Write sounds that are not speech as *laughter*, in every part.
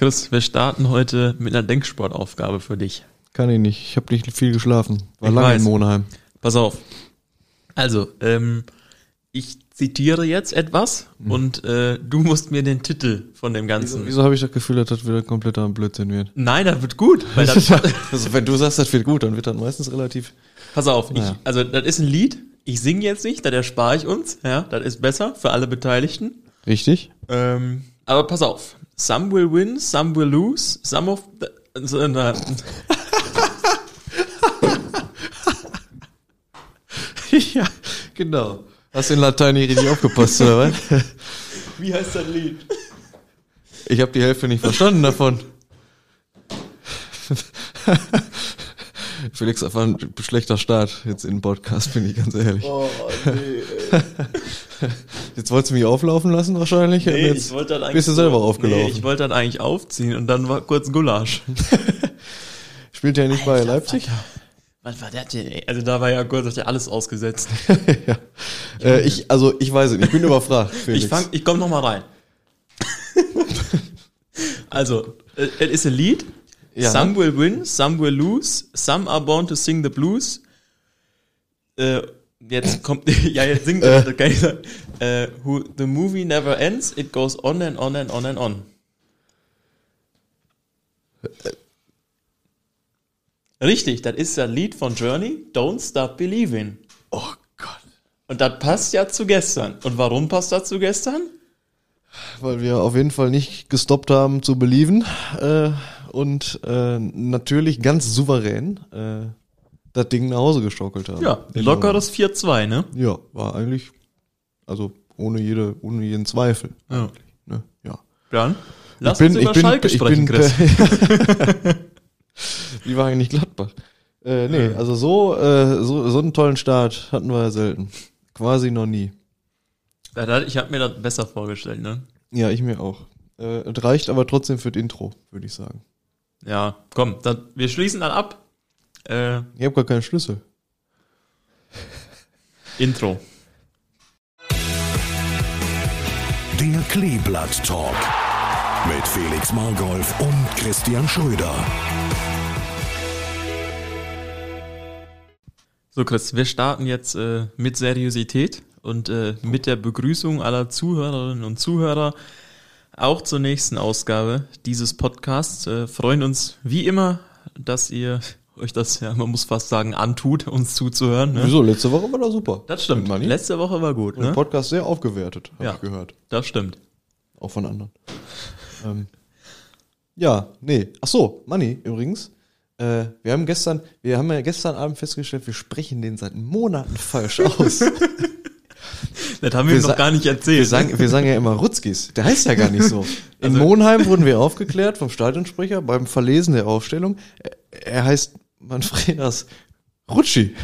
Chris, wir starten heute mit einer Denksportaufgabe für dich. Kann ich nicht. Ich habe nicht viel geschlafen. War Ich lange weiß. in Monheim. Pass auf. Also, ähm, ich zitiere jetzt etwas und äh, du musst mir den Titel von dem Ganzen. Wieso, wieso habe ich das Gefühl, dass das wieder kompletter Blödsinn wird? Nein, das wird gut. Weil das, *laughs* Also wenn du sagst, das wird gut, dann wird das meistens relativ. pass auf, ich, Ja. also das ist ein Lied. Ich singe jetzt nicht, da erspare ich uns. Ja, das ist besser für alle Beteiligten. Richtig? Ähm, aber pass auf. Some will win, some will lose, some of the, *laughs* ja, genau. Hast du in Latein nicht richtig aufgepasst, oder was? Wie heißt das Lied? Ich habe die Hälfte nicht verstanden davon. Felix, einfach ein schlechter Start jetzt in den Podcast, bin ich ganz ehrlich. Oh, nee. *laughs* Jetzt wolltest du mich auflaufen lassen wahrscheinlich? Nee, jetzt ich wollte das eigentlich. bist du selber aufgelaufen. Nee, ich wollte das eigentlich aufziehen und dann war kurz ein Gulasch. *laughs* Spielt ja nicht bei Leipzig? Was war das denn, ey? Also da war ja kurz hat ja alles ausgesetzt. *laughs* ja. Äh, ich, also ich weiß es nicht, ich bin überfragt, Felix. Ich fang, ich komm noch mal rein. also, äh, es ist ein Lied. Ja. Some will win, some will lose, some are born to sing the blues. Äh, jetzt *coughs* kommt, *laughs* ja, jetzt singt er, das kann ich sagen. Äh, who, the movie never ends, it goes on and on and on and on. Richtig, das ist das Lied von Journey, Don't Stop Believing. Oh Gott. Und das passt ja zu gestern. Und warum passt das zu gestern? Weil wir auf jeden Fall nicht gestoppt haben zu believen äh, und äh, natürlich ganz souverän äh, das Ding nach Hause geschaukelt haben. Ja, In lockeres 4-2, ne? Ja, war eigentlich, also ohne jede, ohne jeden Zweifel. Ja. eigentlich, Ne? Ja. Dann lass ich bin, uns über ich bin, Schalke ich sprechen, bin, Chris. *laughs* Die war eigentlich Gladbach. Äh, nee, also so, äh, so, so einen tollen Start hatten wir ja selten. Quasi noch nie. Ich habe mir das besser vorgestellt, ne? Ja, ich mir auch. Äh, es reicht aber trotzdem für das Intro, würde ich sagen. Ja, komm, dann, wir schließen dann ab. Äh, Ich habe gar keinen Schlüssel. *laughs* Intro. Der Kleeblatt Talk. Mit Felix Margolf und Christian Schröder. So, Chris, wir starten jetzt äh, mit Seriosität und äh, mit der Begrüßung aller Zuhörerinnen und Zuhörer auch zur nächsten Ausgabe dieses Podcasts. Äh, freuen uns wie immer, dass ihr euch das, ja, man muss fast sagen, antut, uns zuzuhören. Ne? Wieso? Letzte Woche war das super. Das stimmt. Mit Manni. Letzte Woche war gut, Der ne? Podcast sehr aufgewertet, habe Ja. ich gehört. Das stimmt. Auch von anderen. ähm, ja, nee. Ach so, Manni, übrigens. Äh, wir haben gestern, wir haben ja gestern Abend festgestellt, wir sprechen den seit Monaten falsch aus. *laughs* Das haben wir, ihm sa- noch gar nicht erzählt. Wir sagen, wir sagen ja immer Rutzkis. Der heißt ja gar nicht so. In Also- Monheim wurden wir aufgeklärt vom Stadionsprecher beim Verlesen der Aufstellung. Er- heißt Manfredas Rutschi.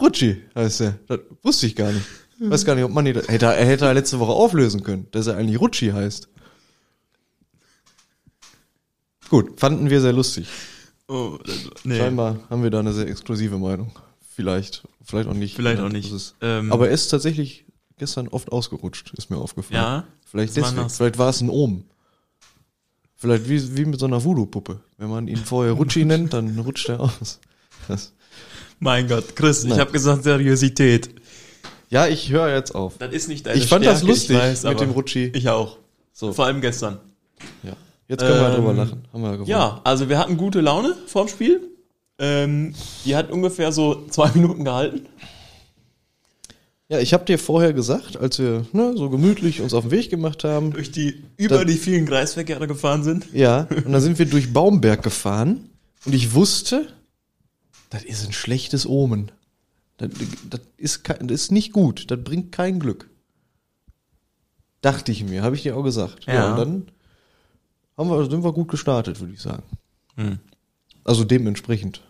Rutschi heißt er. Das wusste ich gar nicht. Weiß gar nicht, ob man die, hätte, er hätte er letzte Woche auflösen können, dass er eigentlich Rutschi heißt. Gut, fanden wir sehr lustig. oh, nee. Scheinbar haben wir da eine sehr exklusive Meinung. Vielleicht, vielleicht auch nicht. Vielleicht auch nicht. Ähm, aber er ist tatsächlich gestern oft ausgerutscht, ist mir aufgefallen. Ja, Vielleicht deswegen. Vielleicht war es ein Ohm. Vielleicht wie, wie mit so einer Voodoo-Puppe. Wenn man ihn vorher Rutschi nennt, dann rutscht er aus. Das. Mein Gott, Chris, ich Nein. habe gesagt Seriosität. Ja, ich höre jetzt auf. Das ist nicht deine Ich fand das Stärke, lustig ich weiß, mit dem Rutschi. Ich auch. So, Vor allem gestern. ja. Jetzt können wir Ähm, drüber lachen. Haben wir gewonnen. Ja, also wir hatten gute Laune vorm Spiel. Ähm, die hat ungefähr so zwei *laughs* Minuten gehalten. Ja, ich habe dir vorher gesagt, als wir ne, so gemütlich uns auf den Weg gemacht haben, Durch die, über Da- die vielen Kreisverkehre gefahren sind. Ja, und dann sind wir durch Baumberg gefahren und ich wusste, das ist ein schlechtes Omen. Das, das, ist, das ist nicht gut, das bringt kein Glück. Dachte ich mir, habe ich dir auch gesagt. Ja, Ja. und dann haben wir, sind wir gut gestartet, würde ich sagen. Hm. Also dementsprechend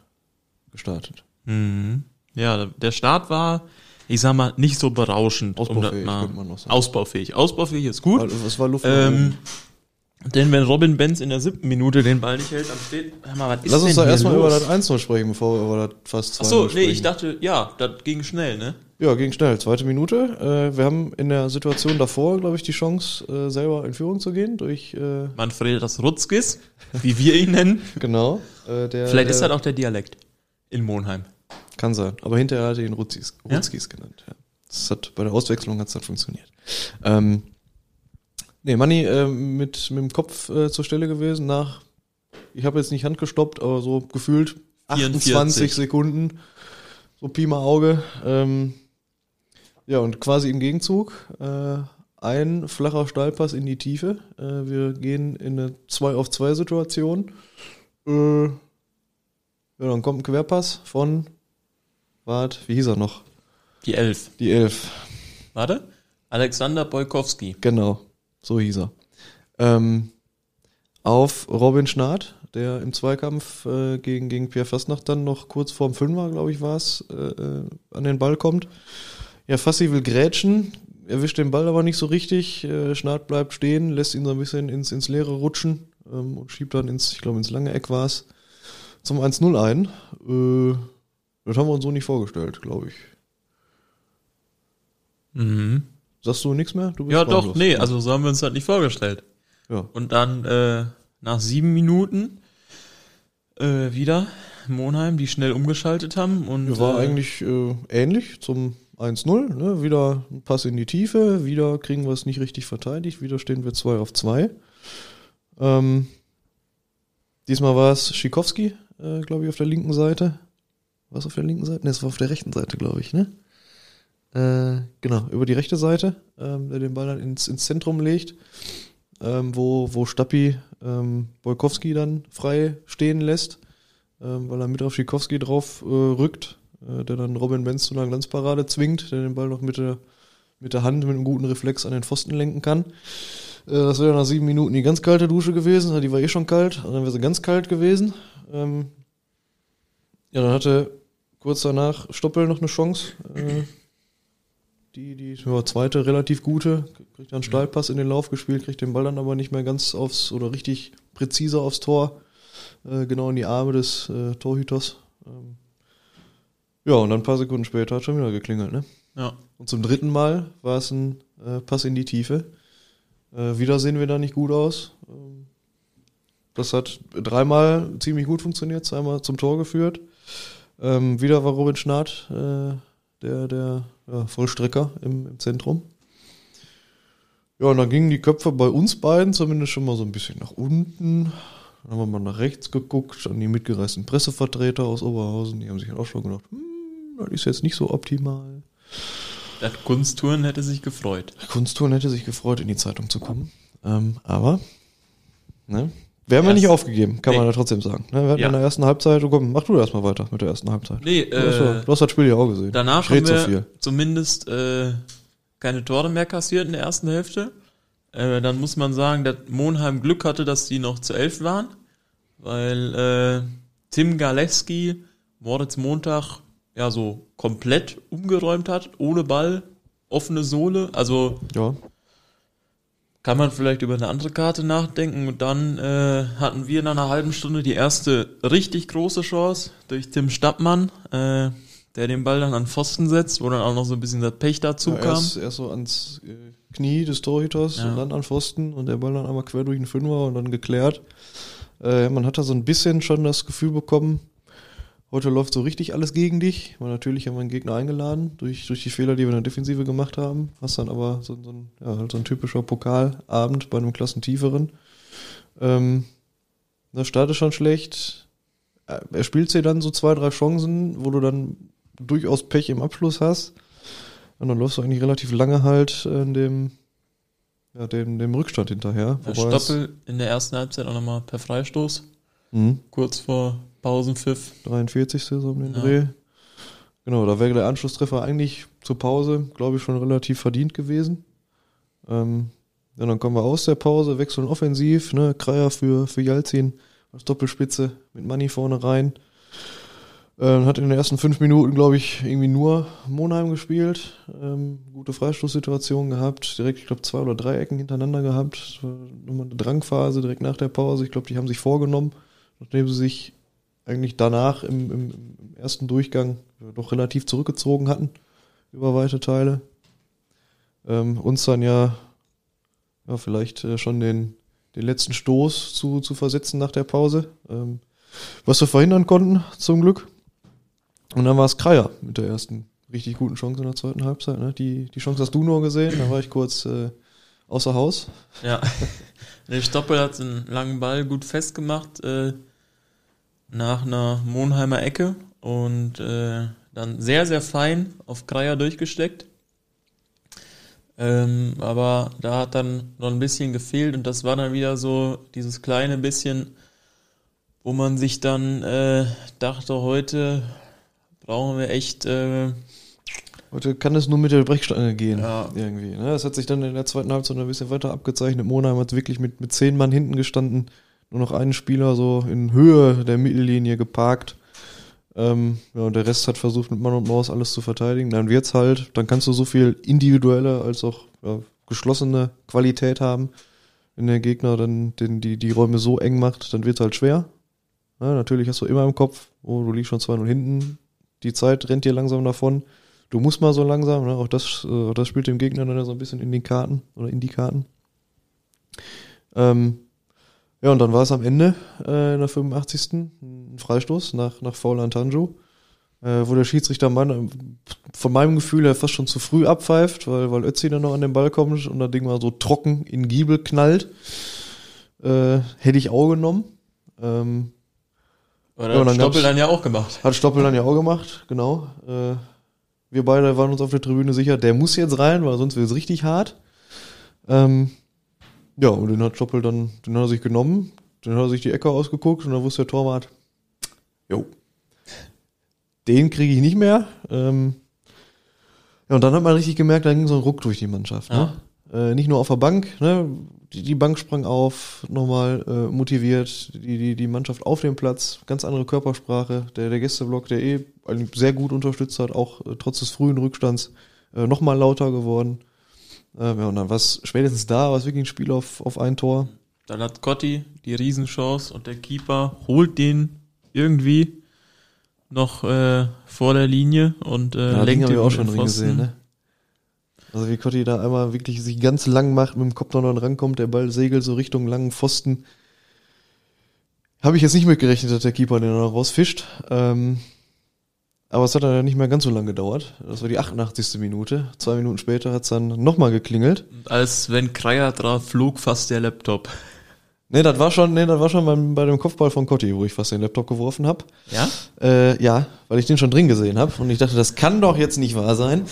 gestartet. Mhm. Ja, der Start war, ich sag mal, nicht so berauschend. Ausbaufähig, könnte man noch sagen. Ausbaufähig. Ausbaufähig ist gut. Weil Es war Luft Ähm, denn wenn Robin Benz in der siebten Minute den Ball nicht hält, dann steht, hör mal, was ist Lass uns hier erstmal über das 1 sprechen, bevor wir über das fast 2 Ach so, nee, sprechen. ich dachte, ja, das ging schnell, ne? Ja, ging schnell. Zweite Minute. Äh, wir haben in der Situation davor, glaube ich, die Chance, äh, selber in Führung zu gehen durch äh, Manfred das Rutzkis, wie wir ihn nennen. *laughs* genau. Äh, der, Vielleicht der, ist halt auch der Dialekt in Monheim. Kann sein. Aber hinterher hat er ihn Rutzis, Rutzkis genannt. Ja. Das hat bei der Auswechslung hat's dann funktioniert. Ähm, nee, Manni äh, mit, mit dem Kopf äh, zur Stelle gewesen nach, ich habe jetzt nicht Hand gestoppt, aber so gefühlt 28 44. Sekunden. So Pi mal Auge. Ähm, ja, und quasi im Gegenzug äh, ein flacher Steilpass in die Tiefe. Äh, wir gehen in eine 2 auf 2 Situation. Äh, ja, dann kommt ein Querpass von Wart, wie hieß er noch? Die Elf. Die Elf. Warte. Alexander Boykowski. Genau, so hieß er. Ähm, auf Robin Schnarrt, der im Zweikampf äh, gegen, gegen Pierre Fastnacht dann noch kurz vorm Fünfer, glaube ich, war es, äh, äh, an den Ball kommt. Ja, Fassi will grätschen, erwischt den Ball aber nicht so richtig. Äh, Schnarrt bleibt stehen, lässt ihn so ein bisschen ins, ins Leere rutschen ähm, und schiebt dann ins, ich glaube, ins lange Eck war es, zum 1-0 ein. Äh, das haben wir uns so nicht vorgestellt, glaube ich. Mhm. Sagst du nichts mehr? Ja, doch, sprachlos. nee, also so haben wir uns halt nicht vorgestellt. Ja. Und dann äh, nach sieben Minuten äh, wieder Monheim, die schnell umgeschaltet haben. Und, Ja, war äh, eigentlich äh, ähnlich zum 1-0. Ne? Wieder ein Pass in die Tiefe, wieder kriegen wir es nicht richtig verteidigt, wieder stehen wir 2 auf 2. Ähm, diesmal war es Schikowski, äh, glaube ich, auf der linken Seite. War es auf der linken Seite? Ne, es war auf der rechten Seite, glaube ich, ne? Äh, genau, über die rechte Seite, ähm, der den Ball dann ins, ins Zentrum legt, ähm, wo, wo Stappi ähm, Bolkowski dann frei stehen lässt, ähm, weil er mit auf Schikowski drauf äh, rückt, äh, der dann Robin Benz zu einer Glanzparade zwingt, der den Ball noch mit der, mit der Hand mit einem guten Reflex an den Pfosten lenken kann. Äh, das wäre nach sieben Minuten die ganz kalte Dusche gewesen, die war eh schon kalt, und dann wäre sie ganz kalt gewesen. Ähm, ja, dann hatte kurz danach Stoppel noch eine Chance. Äh, die, die ja, zweite relativ gute, kriegt dann Steilpass in den Lauf gespielt, kriegt den Ball dann aber nicht mehr ganz aufs oder richtig präzise aufs Tor, äh, genau in die Arme des äh, Torhüters. Ähm, ja, und dann ein paar Sekunden später hat schon wieder geklingelt, ne? Ja. Und zum dritten Mal war es ein äh, Pass in die Tiefe. Äh, wieder sehen wir da nicht gut aus. Ähm, das hat dreimal ziemlich gut funktioniert, zweimal zum Tor geführt. Ähm, wieder war Robin Schnarrt äh, der, der ja, Vollstrecker im, im Zentrum. Ja, und dann gingen die Köpfe bei uns beiden zumindest schon mal so ein bisschen nach unten. Dann haben wir mal nach rechts geguckt, an die mitgereisten Pressevertreter aus Oberhausen. Die haben sich dann auch schon gedacht, hm, das ist jetzt nicht so optimal. Der Kunsttouren hätte sich gefreut. Kunsttouren hätte sich gefreut, in die Zeitung zu kommen. Ähm, aber, ne? Wir haben ja nicht aufgegeben, kann man Nee. ja trotzdem sagen. Ne? Wir hatten Ja. in der ersten Halbzeit, oh, komm, mach du erstmal weiter mit der ersten Halbzeit. Nee, du, hast, ja- äh, du hast das Spiel ja auch gesehen. danach haben so wir viel. zumindest äh, keine Tore mehr kassiert in der ersten Hälfte. Äh, dann muss man sagen, dass Monheim Glück hatte, dass die noch zu elf waren, weil äh, Tim Galeski Moritz Montag ja so komplett umgeräumt hat, ohne Ball, offene Sohle. Also Ja, kann man vielleicht über eine andere Karte nachdenken. Und dann äh, hatten wir nach einer halben Stunde die erste richtig große Chance durch Tim Stappmann, äh, der den Ball dann an Pfosten setzt, wo dann auch noch so ein bisschen das Pech dazu ja kam. erst, erst so ans äh, Knie des Torhüters Ja. und dann an Pfosten und der Ball dann einmal quer durch den Fünfer und dann geklärt. Äh, man hat da so ein bisschen schon das Gefühl bekommen, heute läuft so richtig alles gegen dich. Weil natürlich haben wir einen Gegner eingeladen durch, durch die Fehler, die wir in der Defensive gemacht haben. Was dann aber so, so, ein, ja, halt so ein typischer Pokalabend bei einem Klassentieferen. Ähm, das startet schon schlecht. Äh, Er spielt dir dann so zwei, drei Chancen, wo du dann durchaus Pech im Abschluss hast. Und dann läufst du eigentlich relativ lange halt äh, in dem, ja, dem, dem Rückstand hinterher. Es- Stoppel in der ersten Halbzeit auch nochmal per Freistoß, Mhm. kurz vor Pausenpfiff. 43. so um den Ja. Dreh. Genau, da wäre der Anschlusstreffer eigentlich zur Pause, glaube ich, schon relativ verdient gewesen. Ähm, ja, dann kommen wir aus der Pause, wechseln offensiv, ne, Kreier für, für Jalzin als Doppelspitze mit Money vorne rein. Ähm, hat in den ersten fünf Minuten, glaube ich, irgendwie nur Monheim gespielt. Ähm, gute Freistoßsituation gehabt. Direkt, ich glaube, zwei oder drei Ecken hintereinander gehabt. Nochmal eine Drangphase direkt nach der Pause. Ich glaube, die haben sich vorgenommen, nachdem sie sich eigentlich danach im, im, im ersten Durchgang doch relativ zurückgezogen hatten. über weite Teile. Ähm, uns dann ja, ja vielleicht äh, schon den, den letzten Stoß zu, zu versetzen nach der Pause. Ähm, was wir verhindern konnten, zum Glück. Und dann war es Kreier mit der ersten richtig guten Chance in der zweiten Halbzeit. Ne? Die, die Chance hast du nur gesehen, da war ich kurz äh, außer Haus. Ja. *laughs* Der Stoppel hat einen langen Ball gut festgemacht äh, nach einer Monheimer Ecke und äh, dann sehr, sehr fein auf Kreier durchgesteckt. Ähm, aber da hat dann noch ein bisschen gefehlt und das war dann wieder so dieses kleine bisschen, wo man sich dann äh, dachte, heute brauchen wir echt äh, Heute kann es nur mit der Brechstange gehen. Ja. Irgendwie. Ne? Das hat sich dann in der zweiten Halbzeit noch ein bisschen weiter abgezeichnet. Monheim hat wirklich mit, mit zehn Mann hinten gestanden. Nur noch einen Spieler so in Höhe der Mittellinie geparkt. Ähm, ja, und der Rest hat versucht, mit Mann und Maus alles zu verteidigen. Dann wird's halt, dann kannst du so viel individuelle als auch ja, geschlossene Qualität haben. Wenn der Gegner dann den, die, die Räume so eng macht, dann wird's halt schwer. Ja, natürlich hast du immer im Kopf, oh, du liegst schon 2-0 hinten. Die Zeit rennt dir langsam davon du musst mal so langsam, ne? auch, das, äh, auch das spielt dem Gegner dann so ein bisschen in den Karten oder in die Karten. Ähm, ja, und dann war es am Ende äh, in der 85. ein Freistoß nach, nach Foul an Tanjo, äh, wo der Schiedsrichter Mann äh, von meinem Gefühl her fast schon zu früh abpfeift, weil, weil Ötzi dann noch an den Ball kommt und das Ding mal so trocken in Giebel knallt. Äh, hätte ich auch genommen. Ähm, oder Ja, hat Stoppel dann ja auch gemacht. hat Stoppel dann ja auch gemacht, genau. Äh, wir beide waren uns auf der Tribüne sicher, der muss jetzt rein, weil sonst wird es richtig hart. Ähm, ja, und den hat Stoppel dann, den hat er sich genommen, dann hat er sich die Ecke ausgeguckt und dann wusste der Torwart, jo, den kriege ich nicht mehr. Ähm, ja, und dann hat man richtig gemerkt, da ging so ein Ruck durch die Mannschaft. Ne? Äh, nicht nur auf der Bank, ne? die, die Bank sprang auf, nochmal äh, motiviert, die, die, die Mannschaft auf dem Platz, ganz andere Körpersprache. Der, der Gästeblock, der eh sehr gut unterstützt hat, auch äh, trotz des frühen Rückstands, äh, nochmal lauter geworden. Ja, und dann war es spätestens da, war es wirklich ein Spiel auf, auf ein Tor. Dann hat Cotti die Riesenchance und der Keeper holt den irgendwie noch äh, vor der Linie und äh, Ja, lenkt ihn auch schon drin gesehen, ne? Also wie Cotti da einmal wirklich sich ganz lang macht, mit dem Kopf noch noch rankommt, der Ball segelt so Richtung langen Pfosten. Habe ich jetzt nicht mitgerechnet, dass der Keeper den noch rausfischt. Ähm, aber es hat dann nicht mehr ganz so lange gedauert. Das war die 88. Minute. Zwei Minuten später hat es dann nochmal geklingelt. Und als wenn Kreier drauf flog, fast der Laptop. Nee, das war schon, nee, das war schon beim, bei dem Kopfball von Cotti, wo ich fast den Laptop geworfen habe. Ja? Äh, ja, weil ich den schon drin gesehen habe und ich dachte, das kann doch jetzt nicht wahr sein.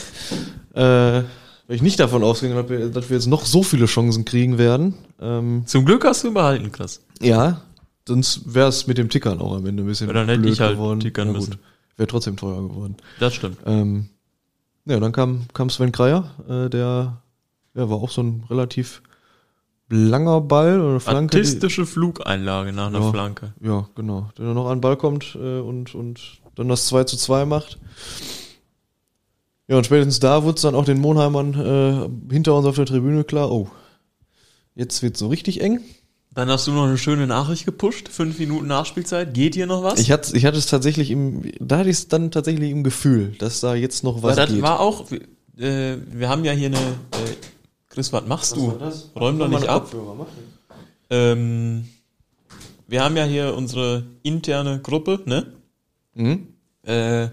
Äh, weil ich nicht davon ausgegangen habe, dass wir jetzt noch so viele Chancen kriegen werden. Ähm, Zum Glück hast du ihn behalten, Chris. ja, sonst wäre es mit dem Tickern auch am Ende ein bisschen Ja, dann hätte blöd ich halt geworden. tickern Na müssen. Wäre trotzdem teuer geworden. Das stimmt. Ähm, ja, dann kam, kam Sven Kreier, äh, der ja, war auch so ein relativ langer Ball oder Flanke. die- Artistische Flugeinlage nach einer Ja. Flanke. Ja, genau. Der dann noch an den Ball kommt äh, und, und dann das 2 zu 2 macht. Ja, und spätestens da wurde es dann auch den Monheimern äh, hinter uns auf der Tribüne klar, oh, jetzt wird so richtig eng. Dann hast du noch eine schöne Nachricht gepusht. Fünf Minuten Nachspielzeit. Geht hier noch was? Ich hatte, ich hatte es tatsächlich im, da hatte ich es dann tatsächlich im Gefühl, dass da jetzt noch was Weil das geht. war auch, äh, wir haben ja hier eine, äh, Chris, was machst du? Räum doch nicht ab. Ähm, wir haben ja hier unsere interne Gruppe, ne? Mhm. Äh,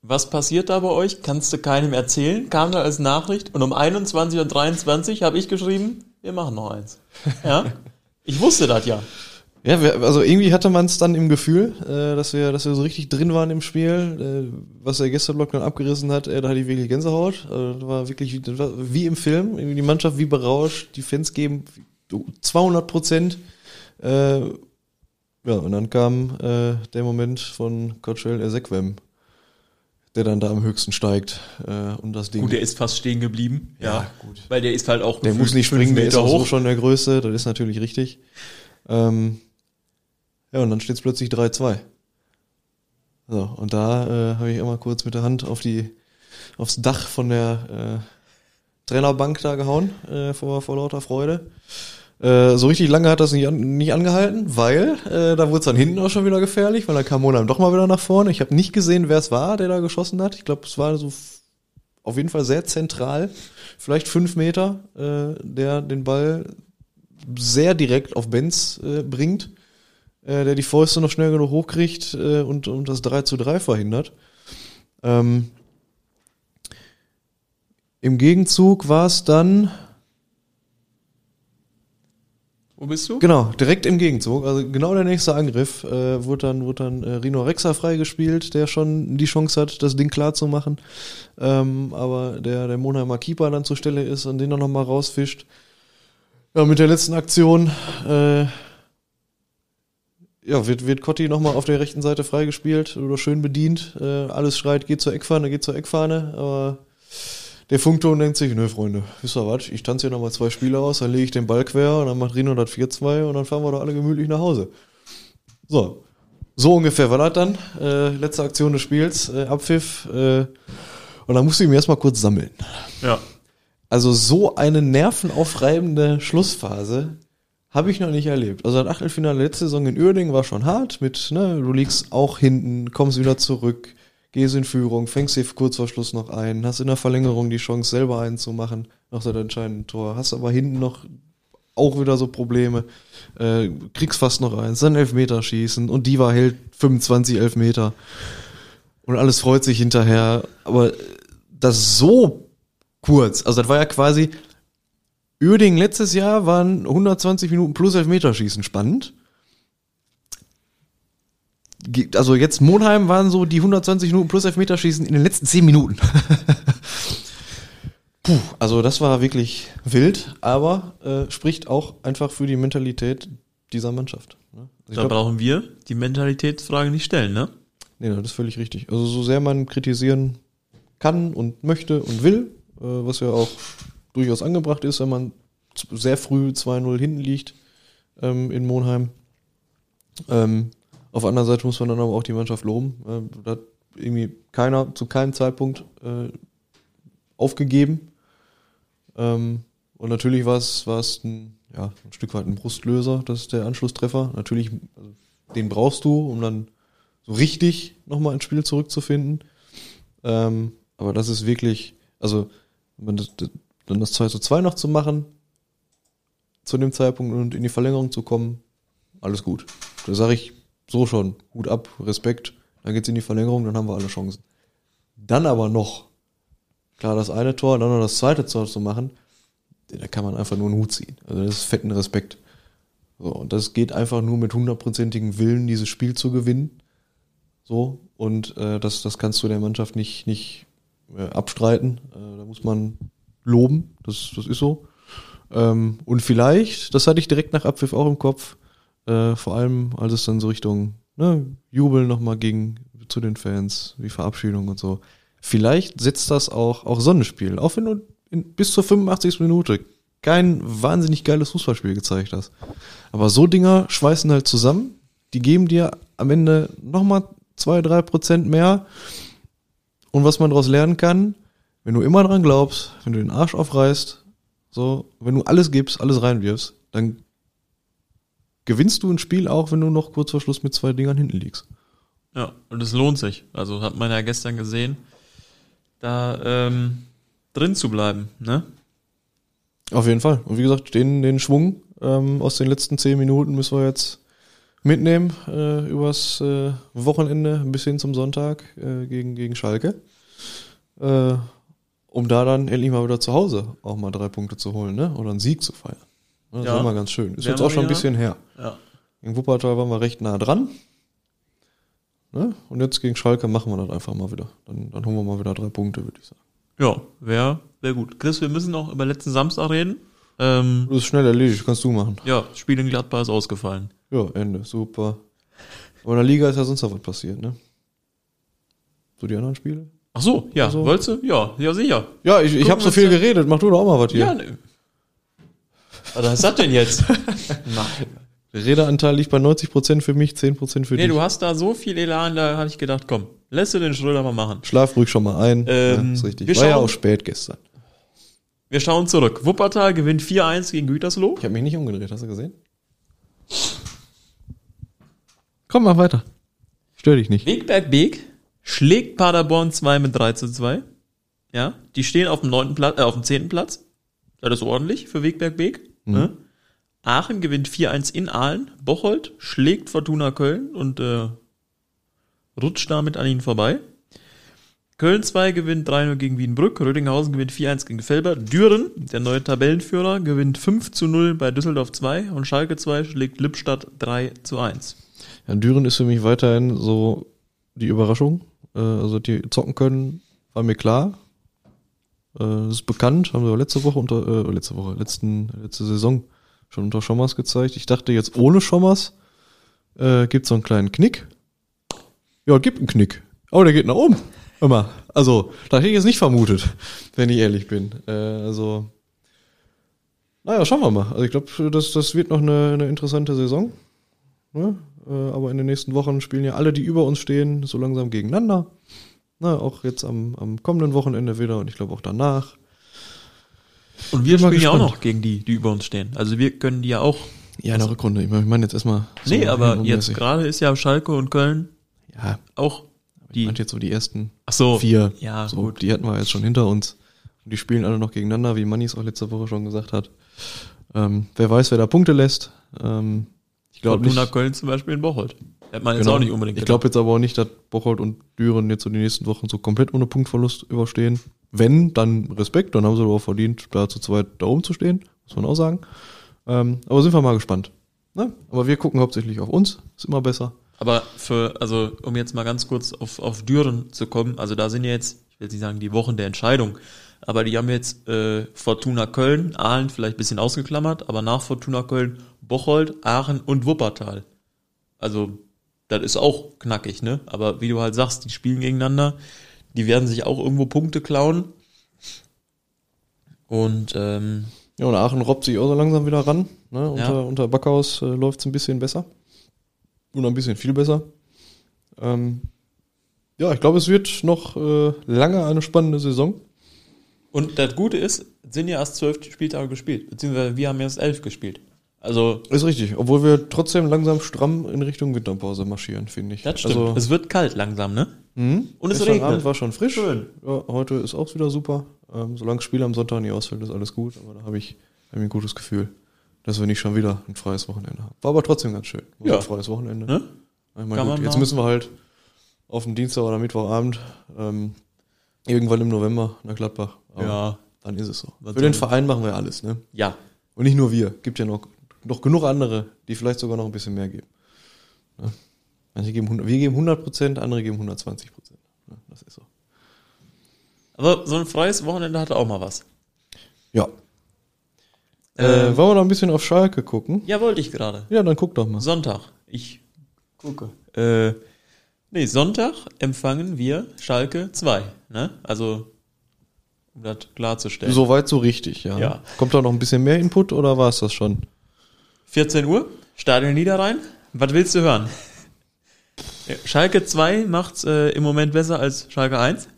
was passiert da bei euch? Kannst du keinem erzählen? Kam da als Nachricht und um 21.23 Uhr habe ich geschrieben, wir machen noch eins. Ja? Ich wusste das ja. Ja, also irgendwie hatte man es dann im Gefühl, äh, dass wir, dass wir so richtig drin waren im Spiel. Äh, was der Gästeblock dann abgerissen hat, äh, da hatte ich wirklich Gänsehaut. Das war wirklich wie, das war wie im Film. Irgendwie Die Mannschaft wie berauscht, die Fans geben 200 Prozent. Äh, ja, und dann kam äh, der Moment von Coachell Ezequem, der dann da am höchsten steigt äh, und das Ding. Gut, der ist fast stehen geblieben. Ja, gut. Weil der ist halt auch Der muss nicht springen, der ist auch so hoch. schon der Größte, das ist natürlich richtig. Ähm, ja, und dann steht es plötzlich 3-2. So, und da äh, habe ich immer kurz mit der Hand auf die, aufs Dach von der äh, Trainerbank da gehauen, äh, vor, vor lauter Freude. Äh, so richtig lange hat das nicht, an, nicht angehalten, weil äh, da wurde es dann hinten auch schon wieder gefährlich, weil dann kam Monheim doch mal wieder nach vorne. Ich habe nicht gesehen, wer es war, der da geschossen hat. Ich glaube, es war so auf jeden Fall sehr zentral, vielleicht fünf Meter, äh, der den Ball sehr direkt auf Benz äh, bringt, äh, der die Fäuste noch schnell genug hochkriegt äh, und, und das 3 zu 3 verhindert. Ähm, Im Gegenzug war es dann, Wo bist du? genau, direkt im Gegenzug, also genau der nächste Angriff, äh, wurde dann, wurde dann äh, Rino Rexa freigespielt, der schon die Chance hat, das Ding klar zu machen. Ähm, aber der, der Monheimer Keeper dann zur Stelle ist und den er nochmal rausfischt. Ja, mit der letzten Aktion, äh, ja, wird, wird Cotti nochmal auf der rechten Seite freigespielt oder schön bedient. Äh, alles schreit, geht zur Eckfahne, geht zur Eckfahne, aber der Funkton denkt sich, nö, Freunde, wisst ihr was, ich tanze hier nochmal zwei Spieler aus, dann lege ich den Ball quer und dann macht Rino das 4-2 und dann fahren wir doch alle gemütlich nach Hause. So, so ungefähr war das dann. Äh, letzte Aktion des Spiels, äh, Abpfiff. Äh, und dann musste ich mich erstmal kurz sammeln. Ja. Also so eine nervenaufreibende Schlussphase habe ich noch nicht erlebt. Also das Achtelfinale letzte Saison in Uerdingen war schon hart mit, ne, du liegst auch hinten, kommst wieder zurück, gehst in Führung, fängst dir kurz vor Schluss noch ein, hast in der Verlängerung die Chance selber einzumachen nach dem entscheidenden Tor, hast aber hinten noch auch wieder so Probleme, äh, kriegst fast noch eins, dann Elfmeter schießen und Diva hält 25 Elfmeter. Und alles freut sich hinterher, aber das so kurz, also das war ja quasi Uerdingen letztes Jahr waren 120 Minuten plus Elfmeterschießen spannend. Also jetzt Monheim waren so die 120 Minuten plus Elfmeterschießen in den letzten 10 Minuten. *laughs* Puh, also das war wirklich wild, aber äh, spricht auch einfach für die Mentalität dieser Mannschaft. ne? Also Da glaub, brauchen wir die Mentalitätsfrage nicht stellen, ne? nee, das ist völlig richtig. Also so sehr man kritisieren kann und möchte und will, äh, was ja auch durchaus angebracht ist, wenn man sehr früh 2-0 hinten liegt ähm, in Monheim. Ähm, auf der anderen Seite muss man dann aber auch die Mannschaft loben. Ähm, da hat irgendwie keiner zu keinem Zeitpunkt äh, aufgegeben. Ähm, und natürlich war es, war es ein, ja, ein Stück weit ein Brustlöser, das ist der Anschlusstreffer. Natürlich, also, den brauchst du, um dann so richtig nochmal ins Spiel zurückzufinden. Ähm, aber das ist wirklich, also das, das, dann das 2 zu 2 noch zu machen, zu dem Zeitpunkt und in die Verlängerung zu kommen, alles gut. Da sage ich so schon, Hut ab, Respekt, dann geht's in die Verlängerung, dann haben wir alle Chancen. Dann aber noch, klar, das eine Tor, dann noch das zweite Tor zu machen, da kann man einfach nur einen Hut ziehen. Also das ist fetten Respekt. So, und das geht einfach nur mit hundertprozentigem Willen, dieses Spiel zu gewinnen. So, und äh, das, das kannst du der Mannschaft nicht, nicht äh, abstreiten. Äh, da muss man loben, das, das ist so. Ähm, und vielleicht, das hatte ich direkt nach Abpfiff auch im Kopf, äh, vor allem als es dann so Richtung ne, Jubel nochmal ging zu den Fans, wie Verabschiedung und so. Vielleicht setzt das auch, auch Sonnenspiel, auch wenn du in, bis zur 85. Minute kein wahnsinnig geiles Fußballspiel gezeigt hast. Aber so Dinger schweißen halt zusammen, die geben dir am Ende nochmal zwei, drei Prozent mehr. Und was man daraus lernen kann, wenn du immer dran glaubst, wenn du den Arsch aufreißt, so, wenn du alles gibst, alles reinwirfst, dann gewinnst du ein Spiel auch, wenn du noch kurz vor Schluss mit zwei Dingern hinten liegst. Ja, und es lohnt sich. Also hat man ja gestern gesehen, da ähm, drin zu bleiben, ne? Auf jeden Fall. Und wie gesagt, den, den Schwung ähm, aus den letzten zehn Minuten müssen wir jetzt mitnehmen äh, übers äh, Wochenende bis hin zum Sonntag äh, gegen, gegen Schalke. Äh, um da dann endlich mal wieder zu Hause auch mal drei Punkte zu holen, ne? Oder einen Sieg zu feiern. Das Ja. ist immer ganz schön. Ist Wären jetzt auch schon ein bisschen her. Ja. In Wuppertal waren wir recht nah dran. Ne? Und jetzt gegen Schalke machen wir das einfach mal wieder. Dann, dann holen wir mal wieder drei Punkte, würde ich sagen. Ja, wäre wär gut. Chris, wir müssen noch über letzten Samstag reden. Ähm, Das ist schnell erledigt, kannst du machen. ja, Spiel in Gladbach ist ausgefallen. Ja, Ende, super. Aber in der Liga ist ja sonst noch was passiert, ne? So die anderen Spiele? Ach so, ja, Also- wolltest du? Ja, ja, sicher. Ja, ich, ich habe so viel geredet, mach du doch auch mal was hier. Ja, ne. Was ist das denn jetzt? *laughs* Nein. Der Redeanteil liegt bei 90% für mich, 10% für Nee, dich. du hast da so viel Elan, da hatte ich gedacht, komm, lässt du den Schröder mal machen. Schlaf ruhig schon mal ein. Ähm, ja, ist richtig. wir War ja schauen- auch spät gestern. Wir schauen zurück. Wuppertal gewinnt 4-1 gegen Gütersloh. Ich habe mich nicht umgedreht, hast du gesehen? Komm mal weiter. Stör dich nicht. Wegberg Beek schlägt Paderborn 2 mit 3 zu 2. Ja, die stehen auf dem neunten Platz, äh, auf dem zehnten Platz. Das ist ordentlich für Wegberg Beek. Ne? Aachen gewinnt 4-1 in Aalen. Bocholt schlägt Fortuna Köln und äh, rutscht damit an ihnen vorbei. Köln 2 gewinnt 3-0 gegen Wiedenbrück. Rödinghausen gewinnt 4-1 gegen Felber. Düren, der neue Tabellenführer, gewinnt 5 zu 0 bei Düsseldorf 2 und Schalke 2 schlägt Lippstadt 3 zu 1. Ja, Düren ist für mich weiterhin so die Überraschung. Äh, also die zocken können, war mir klar. Äh, das ist bekannt, haben wir letzte Woche unter, äh, letzte Woche, letzten, letzte Saison schon unter Schommers gezeigt. Ich dachte jetzt ohne Schommers äh, gibt so einen kleinen Knick. Ja, gibt einen Knick. Aber der geht nach oben. Immer. Also, da hätte ich jetzt nicht vermutet, wenn ich ehrlich bin. Äh, also, naja, schauen wir mal. Also ich glaube, das, das wird noch eine, eine interessante Saison. Ne? Äh, aber in den nächsten Wochen spielen ja alle, die über uns stehen, so langsam gegeneinander. Na, auch jetzt am, am kommenden Wochenende wieder und ich glaube auch danach. Und wir spielen ja auch noch gegen die, die über uns stehen. Also wir können die ja auch. Ja, in der Rückrunde. Ich meine ich meine jetzt erstmal. so nee, aber jetzt gerade ist ja Schalke und Köln Ja, auch ich die. meinte jetzt so die ersten Ach so. vier. Ja, so, gut. Die hatten wir jetzt schon hinter uns. Und die spielen alle noch gegeneinander, wie Mannis auch letzte Woche schon gesagt hat. Ähm, wer weiß, wer da Punkte lässt. Ähm, ich glaube nicht. Köln zum Beispiel in Bocholt. Hätte man jetzt Genau. auch nicht unbedingt Ich glaube jetzt aber auch nicht, dass Bocholt und Düren jetzt so die nächsten Wochen so komplett ohne Punktverlust überstehen. Wenn, dann Respekt, dann haben sie aber auch verdient, da zu zweit da oben zu stehen, muss man auch sagen. Ähm, aber sind wir mal gespannt. Ne? Aber wir gucken hauptsächlich auf uns, ist immer besser. Aber für, also um jetzt mal ganz kurz auf, auf Düren zu kommen, also da sind ja jetzt, ich will nicht sagen die Wochen der Entscheidung, aber die haben jetzt äh, Fortuna Köln, Aalen vielleicht ein bisschen ausgeklammert, aber nach Fortuna Köln Bocholt, Aachen und Wuppertal. Also das ist auch knackig, ne? Aber wie du halt sagst, die spielen gegeneinander, die werden sich auch irgendwo Punkte klauen. Und ähm, Ja, und Aachen robbt sich auch so langsam wieder ran. Ne? Unter, Ja. unter Backhaus äh, läuft es ein bisschen besser. Oder ein bisschen viel besser. Ähm, ja, ich glaube, es wird noch äh, lange eine spannende Saison. Und das Gute ist, es sind ja erst zwölf Spieltage gespielt, beziehungsweise wir haben erst elf gespielt. Also, Ist richtig, obwohl wir trotzdem langsam stramm in Richtung Winterpause marschieren, finde ich. das stimmt. Also, es wird kalt langsam, ne? mhm. Und es regnet. Abend war schon frisch. Schön. Ja, heute ist auch wieder super. Ähm, solange das Spiel am Sonntag nicht ausfällt, ist alles gut. Aber da habe ich, hab ich ein gutes Gefühl, dass wir nicht schon wieder ein freies Wochenende haben. War aber trotzdem ganz schön. War Ja. Ein freies Wochenende. ne? Ich meine, Kann gut, jetzt müssen wir halt auf den Dienstag oder Mittwochabend ähm, irgendwann im November nach Gladbach. Aber Ja. Dann ist es so. Was Für den Verein machen wir alles, ne? Ja. Und nicht nur wir. Gibt ja noch, noch genug andere, die vielleicht sogar noch ein bisschen mehr geben. Ne? Manche geben 100, wir geben 100 Prozent, andere geben 120 Prozent. Ne? Das ist so. Aber so ein freies Wochenende hatte auch mal was. Ja. Äh, Ähm, wollen wir noch ein bisschen auf Schalke gucken? ja, wollte ich gerade. Ja, dann guck doch mal. Sonntag. Ich gucke. Äh, nee, Sonntag empfangen wir Schalke 2, ne? Also, um das klarzustellen. Soweit so richtig, ja. Ja. Kommt da noch ein bisschen mehr Input oder war es das schon? 14 Uhr, Stadion Niederrhein. Was willst du hören? Schalke 2 macht's äh, im Moment besser als Schalke 1.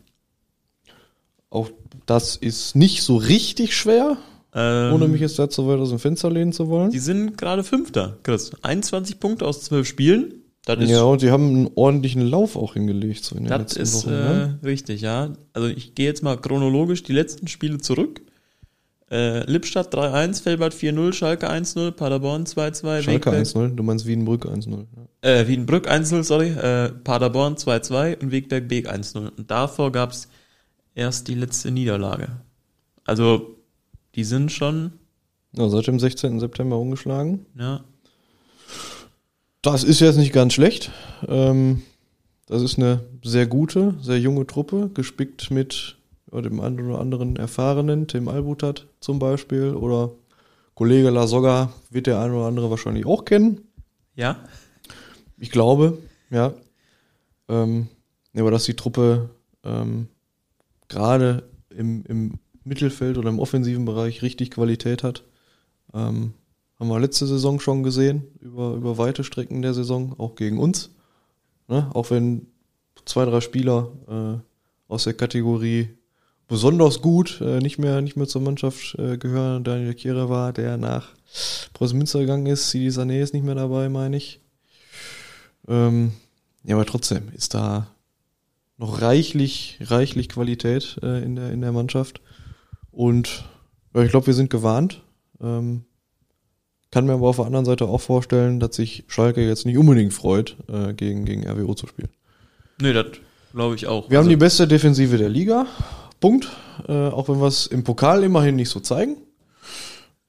Auch das ist nicht so richtig schwer, Ähm, ohne mich jetzt dazu weit aus dem Fenster lehnen zu wollen. Die sind gerade Fünfter, Chris. 21 Punkte aus 12 Spielen. Das ist, Ja, und sie haben einen ordentlichen Lauf auch hingelegt so in den das letzten ist Wochen. äh, ne? richtig, ja. Also ich gehe jetzt mal chronologisch die letzten Spiele zurück. Äh, Lippstadt 3-1, Felbert 4-0, Schalke 1-0, Paderborn 2-2, Schalke Wegberg- 1-0, du meinst Wiedenbrück 1-0. Ja. äh, Wiedenbrück 1-0, sorry, äh, Paderborn 2-2 und Wegberg Beek 1-0. Und davor gab's erst die letzte Niederlage. Also, die sind schon, Ja, seit dem 16. September umgeschlagen. ja, Das ist jetzt nicht ganz schlecht. Ähm, das ist eine sehr gute, sehr junge Truppe, gespickt mit ja, dem einen oder anderen Erfahrenen, Tim Albutat zum Beispiel, oder Kollege Lasogga wird der eine oder andere wahrscheinlich auch kennen. ja, Ich glaube, ja. Ähm, aber dass die Truppe ähm, gerade im, im Mittelfeld oder im offensiven Bereich richtig Qualität hat, ähm, haben wir letzte Saison schon gesehen, über, über weite Strecken der Saison, auch gegen uns. Ne? Auch wenn zwei, drei Spieler äh, aus der Kategorie besonders gut äh, nicht mehr nicht mehr zur Mannschaft äh, gehören. Daniel Kehrer war, der nach Preußen Münster gegangen ist. Sidi Sané ist nicht mehr dabei, meine ich. Ähm, ja, aber trotzdem ist da noch reichlich, reichlich Qualität äh, in, der, in der Mannschaft. Und ja, ich glaube, wir sind gewarnt. Ähm, kann mir aber auf der anderen Seite auch vorstellen, dass sich Schalke jetzt nicht unbedingt freut, äh, gegen, gegen RWO zu spielen. Nee, das glaube ich auch. Wir haben Also, die beste Defensive der Liga. Punkt. Äh, auch wenn wir es im Pokal immerhin nicht so zeigen.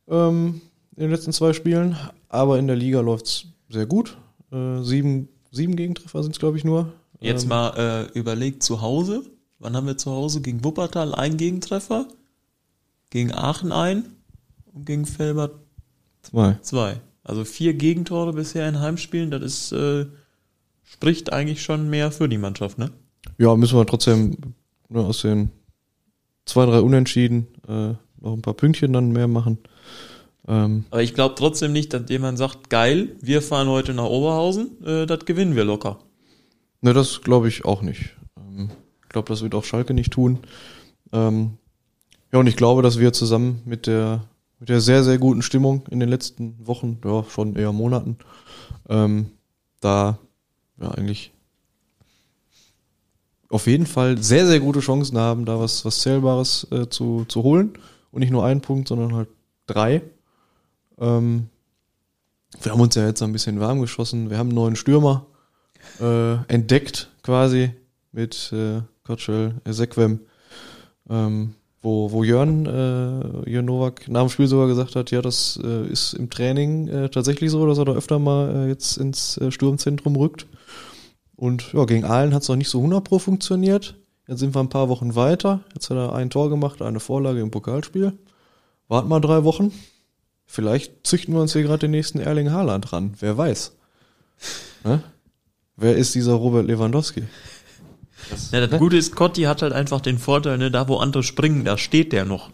Ähm, in den letzten zwei Spielen. Aber in der Liga läuft's sehr gut. Äh, sieben, sieben Gegentreffer sind es, glaube ich, nur. Jetzt Ähm, mal äh, überlegt zu Hause. Wann haben wir zu Hause? Gegen Wuppertal einen Gegentreffer, gegen Aachen ein und gegen Felbert Zwei. zwei. Also vier Gegentore bisher in Heimspielen, das ist, äh, spricht eigentlich schon mehr für die Mannschaft, ne? Ja, müssen wir trotzdem ne, aus den zwei, drei Unentschieden äh, noch ein paar Pünktchen dann mehr machen. Ähm, Aber ich glaube trotzdem nicht, dass jemand sagt, geil, wir fahren heute nach Oberhausen, äh, das gewinnen wir locker. Ne, das glaube ich auch nicht. Ähm, ich glaube, das wird auch Schalke nicht tun. Ähm, ja, und ich glaube, dass wir zusammen mit der, mit der sehr, sehr guten Stimmung in den letzten Wochen, ja, schon eher Monaten, ähm, da ja eigentlich auf jeden Fall sehr, sehr gute Chancen haben, da was, was Zählbares äh, zu, zu holen. Und nicht nur einen Punkt, sondern halt drei. Ähm, wir haben uns ja jetzt ein bisschen warm geschossen. Wir haben einen neuen Stürmer äh, entdeckt, quasi, mit äh, Kotschel, Ezequem, ähm, wo, wo Jörn, äh, Jörn Nowak nach dem Spiel sogar gesagt hat, ja, das äh, ist im Training äh, tatsächlich so, dass er da öfter mal äh, jetzt ins äh, Sturmzentrum rückt. Und ja, gegen Aalen hat es noch nicht so 100 pro funktioniert. Jetzt sind wir ein paar Wochen weiter. Jetzt hat er ein Tor gemacht, eine Vorlage im Pokalspiel. Warten mal drei Wochen. Vielleicht züchten wir uns hier gerade den nächsten Erling Haaland ran. Wer weiß. Ne? Wer ist dieser Robert Lewandowski? Ja, das Gute ist, Cotti hat halt einfach den Vorteil, ne, da wo andere springen, da steht der noch.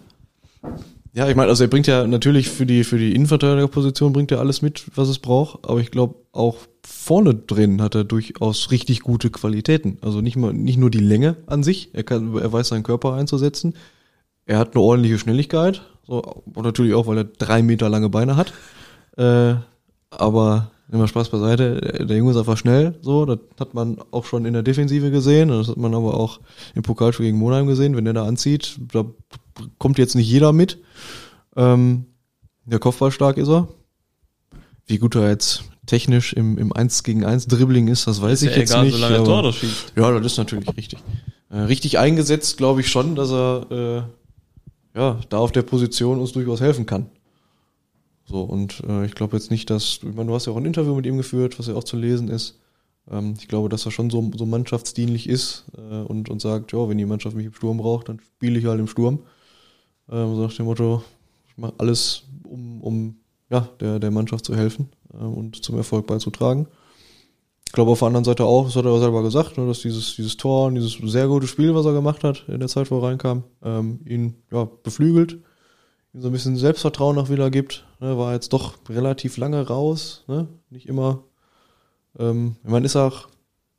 Ja, ich meine, also er bringt ja natürlich für die für die Innenverteidigerposition bringt er alles mit, was es braucht, aber ich glaube auch vorne drin hat er durchaus richtig gute Qualitäten. Also nicht mal nicht nur die Länge an sich, er kann er weiß seinen Körper einzusetzen. Er hat eine ordentliche Schnelligkeit, so und natürlich auch, weil er drei Meter lange Beine hat. Äh, aber immer Spaß beiseite, der Junge ist einfach schnell, so, das hat man auch schon in der Defensive gesehen, das hat man aber auch im Pokalspiel gegen Monheim gesehen, wenn der da anzieht, da kommt jetzt nicht jeder mit. Ähm, der Kopfball stark ist er. Wie gut er jetzt technisch im, im 1 gegen 1 Dribbling ist, das weiß ich ja jetzt egal, nicht. solange er aber- Tore schießt. ja, das ist natürlich richtig. Äh, richtig eingesetzt, glaube ich schon, dass er äh, ja da auf der Position uns durchaus helfen kann. So, und äh, ich glaube jetzt nicht, dass, ich meine, du hast ja auch ein Interview mit ihm geführt, was ja auch zu lesen ist. Ähm, ich glaube, dass er schon so, so mannschaftsdienlich ist äh, und, und sagt, ja, wenn die Mannschaft mich im Sturm braucht, dann spiele ich halt im Sturm. Ähm, so nach dem Motto, ich mache alles, um, um ja, der, der Mannschaft zu helfen äh, und zum Erfolg beizutragen. Ich glaube auf der anderen Seite auch, das hat er selber gesagt, ne, dass dieses, dieses Tor und dieses sehr gute Spiel, was er gemacht hat in der Zeit, wo er reinkam, ähm, ihn ja, beflügelt, ihm so ein bisschen Selbstvertrauen noch wieder gibt. Ne, war jetzt doch relativ lange raus, ne, nicht immer. Ähm, ich ist auch,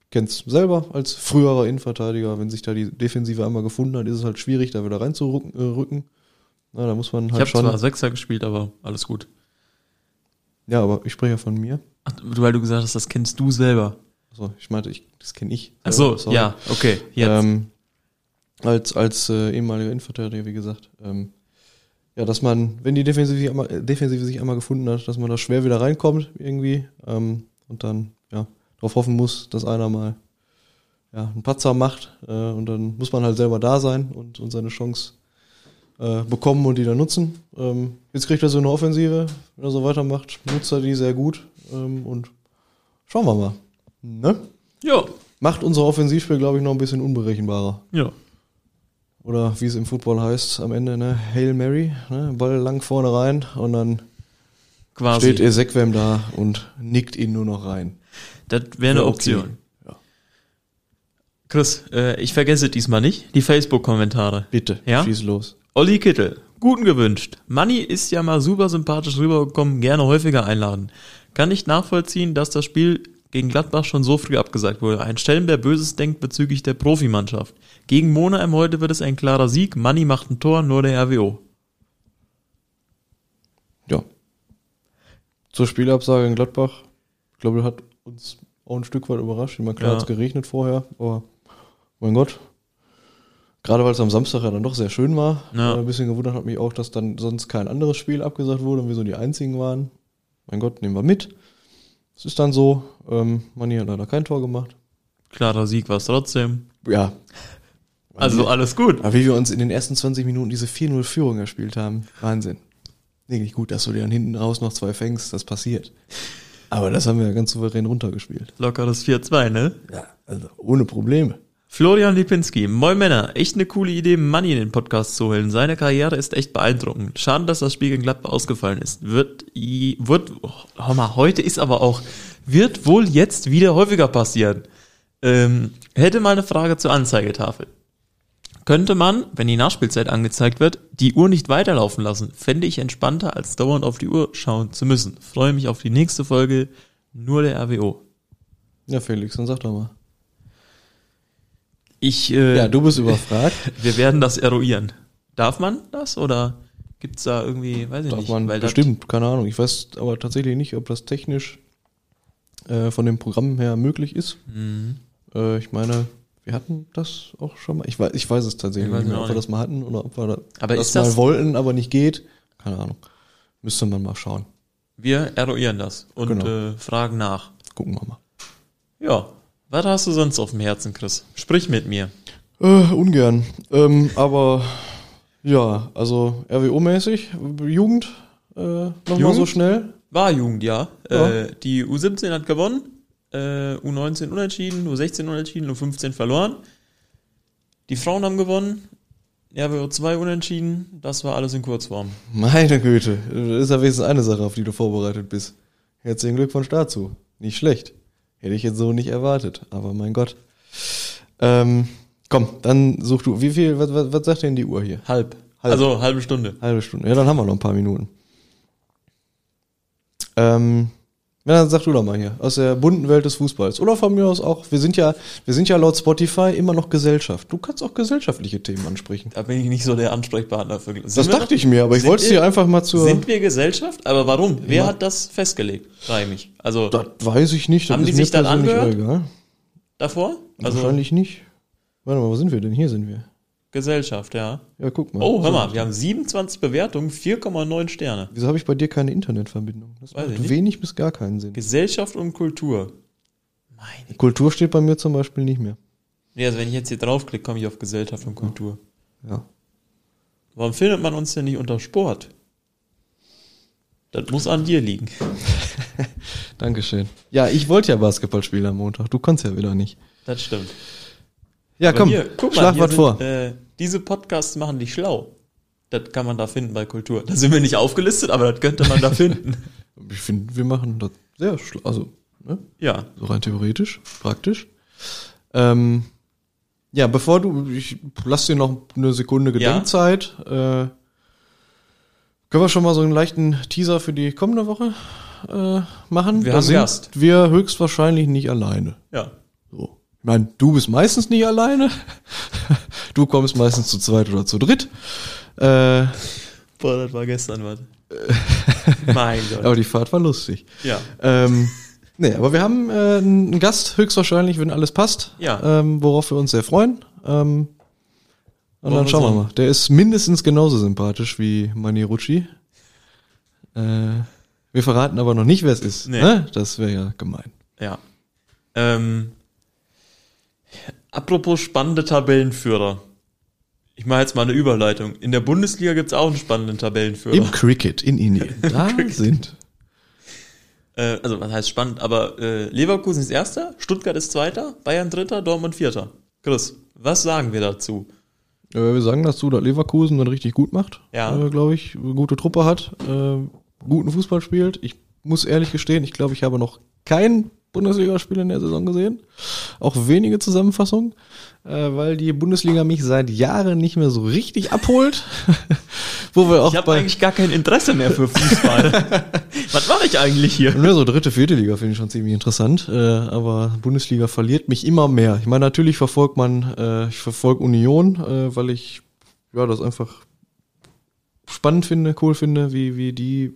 kennt's selber als früherer Innenverteidiger, wenn sich da die Defensive einmal gefunden hat, ist es halt schwierig, da wieder reinzurücken. Äh. Na, da muss man Ich halt habe schon. zwar Sechser gespielt, aber alles gut. Ja, aber ich spreche ja von mir. Ach, weil du gesagt hast, das kennst du selber. Also ich meinte, ich, das kenne ich. Ach so, sorry. ja, okay, jetzt. Ähm, als als äh, ehemaliger Innenverteidiger, wie gesagt. Ähm, ja, dass man, wenn die Defensive, sich einmal, äh, Defensive sich einmal gefunden hat, dass man da schwer wieder reinkommt irgendwie ähm, und dann ja darauf hoffen muss, dass einer mal ja, einen Patzer macht äh, und dann muss man halt selber da sein und, und seine Chance äh, bekommen und die dann nutzen. Ähm, jetzt kriegt er so eine Offensive, wenn er so weitermacht, nutzt er die sehr gut ähm, und schauen wir mal. Ne? ja, Macht unser Offensivspiel, glaube ich, noch ein bisschen unberechenbarer. ja. Oder wie es im Football heißt, am Ende, ne, Hail Mary, ne, Ball lang vorne rein und dann Quasi. steht Ezequem da und nickt ihn nur noch rein. das wäre eine Ja, okay. Option. Ja. Chris, äh, ich vergesse diesmal nicht, die Facebook-Kommentare. Bitte, Ja? schieß los. Olli Kittel, guten gewünscht. Manni ist ja mal super sympathisch rübergekommen, gerne häufiger einladen. Kann nicht nachvollziehen, dass das Spiel gegen Gladbach schon so früh abgesagt wurde. Ein Stellen, der Böses denkt bezüglich der Profimannschaft. Gegen Monheim heute wird es ein klarer Sieg. Manni macht ein Tor, nur der RWO. Ja. Zur Spielabsage in Gladbach. Ich glaube, das hat uns auch ein Stück weit überrascht. Ich meine, klar Ja. hat es geregnet vorher, aber mein Gott. Gerade weil es am Samstag ja dann doch sehr schön war. Ja. Ein bisschen gewundert hat mich auch, dass dann sonst kein anderes Spiel abgesagt wurde und wir so die einzigen waren. Mein Gott, nehmen wir mit. Es ist dann so. Ähm, Manni hat leider kein Tor gemacht. Klarer Sieg war es trotzdem. Ja. Also alles gut. Aber wie wir uns in den ersten 20 Minuten diese 4-0-Führung erspielt haben, Wahnsinn. Wirklich gut, dass du dir dann hinten raus noch zwei fängst, das passiert. Aber das haben wir ja ganz souverän runtergespielt. Lockeres 4-2, ne? Ja, also ohne Probleme. Florian Lipinski, moin Männer, echt eine coole Idee, Manni in den Podcast zu holen. Seine Karriere ist echt beeindruckend. Schade, dass das Spiel gegen Gladbach ausgefallen ist. Wird, wird, oh, hör mal, heute ist aber auch, wird wohl jetzt wieder häufiger passieren. Ähm, hätte mal eine Frage zur Anzeigetafel. Könnte man, wenn die Nachspielzeit angezeigt wird, die Uhr nicht weiterlaufen lassen? Fände ich entspannter, als dauernd auf die Uhr schauen zu müssen. Freue mich auf die nächste Folge. Nur der RWO. Ja, Felix, dann sag doch mal. Ich, äh, Ja, du bist überfragt. *laughs* Wir werden das eruieren. Darf man das oder gibt's da irgendwie, weiß ich Darf nicht, man weil das- bestimmt, keine Ahnung. Ich weiß aber tatsächlich nicht, ob das technisch äh, von dem Programm her möglich ist. Mhm. Äh, ich meine, wir hatten das auch schon mal. Ich weiß, ich weiß es tatsächlich Ich weiß nicht mehr, ob wir das mal hatten oder ob wir das ist mal das- wollten, aber nicht geht. Keine Ahnung. Müsste man mal schauen. wir eruieren das und Genau. äh, fragen nach. Gucken wir mal. Ja, was hast du sonst auf dem Herzen, Chris? Sprich mit mir. Äh, ungern. Ähm, aber ja, also RWO-mäßig, Jugend, äh, nochmal so schnell. War Jugend, ja. Ja. Äh, die U17 hat gewonnen, äh, U19 unentschieden, U16 unentschieden, U15 verloren. Die Frauen haben gewonnen, RWO 2 unentschieden, das war alles in Kurzform. Meine Güte, das ist ja wenigstens eine Sache, auf die du vorbereitet bist. Herzlichen Glückwunsch dazu. Nicht schlecht. Hätte ich jetzt so nicht erwartet, aber mein Gott. Ähm, komm, dann such du. Wie viel, was, was, was sagt denn die Uhr hier? Halb. Halb. Also halbe Stunde. Halbe Stunde. Ja, dann haben wir noch ein paar Minuten. Ähm, ja, dann sag du doch mal hier, aus der bunten Welt des Fußballs. Oder von mir aus auch, wir sind ja, wir sind ja laut Spotify immer noch Gesellschaft. Du kannst auch gesellschaftliche Themen ansprechen. Da bin ich nicht so der Ansprechpartner für. Sind Das dachte doch- ich mir, aber ich wollte es dir einfach mal zur. Sind wir Gesellschaft? Aber warum? Wer Ja. hat das festgelegt? Frage ich mich. Also das weiß ich nicht. Das Haben die sich dann angehört? egal. davor? Also Wahrscheinlich nicht. Warte mal, wo sind wir denn? Hier sind wir. Gesellschaft, ja. Ja, guck mal. Oh, hör mal, wir haben 27 Bewertungen, 4,9 Sterne. Wieso habe ich bei dir keine Internetverbindung? Das Weiß macht wenig bis gar keinen Sinn. Gesellschaft und Kultur. Meine. Kultur steht bei mir zum Beispiel nicht mehr. Nee, also wenn ich jetzt hier draufklicke, komme ich auf Gesellschaft und Kultur. Ja. Warum findet man uns denn nicht unter Sport? Das muss an dir liegen. *laughs* Dankeschön. Ja, ich wollte ja Basketball spielen am Montag. Du kannst ja wieder nicht. Das stimmt. Ja, komm, hier, guck mal, schlag was vor. Äh, diese Podcasts machen dich schlau. Das kann man da finden bei Kultur. Da sind wir nicht aufgelistet, aber das könnte man da *laughs* finden. Ich finde, wir machen das sehr schlau. Also, ne? Ja. so rein theoretisch, praktisch. Ähm, ja, bevor du, ich lass dir noch eine Sekunde Gedenkzeit. Äh, können wir schon mal so einen leichten Teaser für die kommende Woche äh, machen? Wir Da haben sind Gast. Wir höchstwahrscheinlich nicht alleine. Ja. So. Ich meine, du bist meistens nicht alleine. *laughs* Du kommst meistens zu zweit oder zu dritt. Äh, Boah, das war gestern was. *laughs* mein Gott. aber die Fahrt war lustig. Ja. Ähm, nee, aber wir haben äh, einen Gast höchstwahrscheinlich, wenn alles passt. Ja. Ähm, worauf wir uns sehr freuen. Ähm, und dann schauen wir mal. Der ist mindestens genauso sympathisch wie Mani Rucci. Äh, wir verraten aber noch nicht, wer es ist. Nee. Ne? Das wäre ja gemein. Ja. Ähm, apropos spannende Tabellenführer. Ich mache jetzt mal eine Überleitung. In der Bundesliga gibt's auch einen spannenden Tabellenführer. Im Cricket in Indien. *laughs* Da sind. Äh, also was heißt spannend, aber äh, Leverkusen ist Erster, Stuttgart ist Zweiter, Bayern Dritter, Dortmund Vierter. Chris, was sagen wir dazu? Äh, wir sagen dazu, dass Leverkusen das richtig gut macht. Ja. Äh, Glaube ich. Eine gute Truppe hat. Äh, guten Fußball spielt. Ich muss ehrlich gestehen, ich glaube, ich habe noch kein Bundesligaspiel in der Saison gesehen. Auch wenige Zusammenfassungen, äh, weil die Bundesliga mich seit Jahren nicht mehr so richtig abholt. *laughs* Wo wir auch Ich habe eigentlich gar kein Interesse mehr für Fußball. *laughs* Was mache ich eigentlich hier? Ja, so dritte, vierte Liga finde ich schon ziemlich interessant, äh, aber Bundesliga verliert mich immer mehr. Ich meine, natürlich verfolgt man, äh, ich verfolge Union, äh, weil ich ja das einfach spannend finde, cool finde, wie, wie die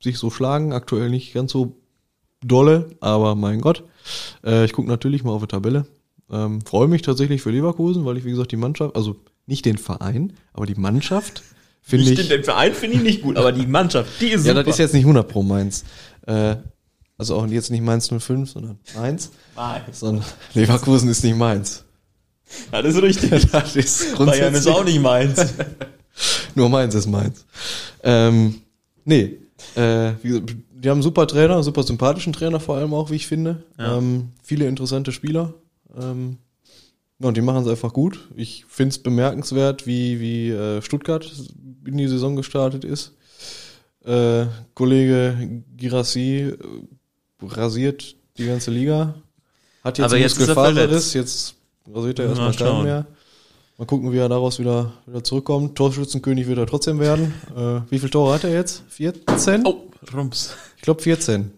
sich so schlagen. Aktuell nicht ganz so dolle, aber mein Gott. Äh, ich gucke natürlich mal auf die Tabelle. Ähm, Freue mich tatsächlich für Leverkusen, weil ich, wie gesagt, die Mannschaft, also nicht den Verein, aber die Mannschaft finde ich. den Verein finde ich nicht gut, aber die Mannschaft, die ist Ja, super. das ist jetzt nicht 100 pro Mainz. Äh, also auch jetzt nicht Mainz 05, sondern Mainz. Nein, Sondern Leverkusen ist nicht Mainz. das ist richtig. *laughs* Das ist Bayern ist auch nicht meins. *laughs* Nur Mainz ist Mainz. Ähm, nee, äh, wie gesagt, die haben einen super Trainer, super sympathischen Trainer vor allem auch, wie ich finde. Ja. Ähm, viele interessante Spieler. Ähm, ja, und die machen es einfach gut. Ich finde es bemerkenswert, wie, wie äh, Stuttgart in die Saison gestartet ist. Äh, Kollege Girassi äh, rasiert die ganze Liga. Hat jetzt Aber jetzt er Muskelfaserriss, jetzt rasiert er Mal erstmal keinen mehr. Mal gucken, wie er daraus wieder, wieder zurückkommt. Torschützenkönig wird er trotzdem werden. Äh, wie viele Tore hat er jetzt? 14? Oh, Rums. Ich glaube 14.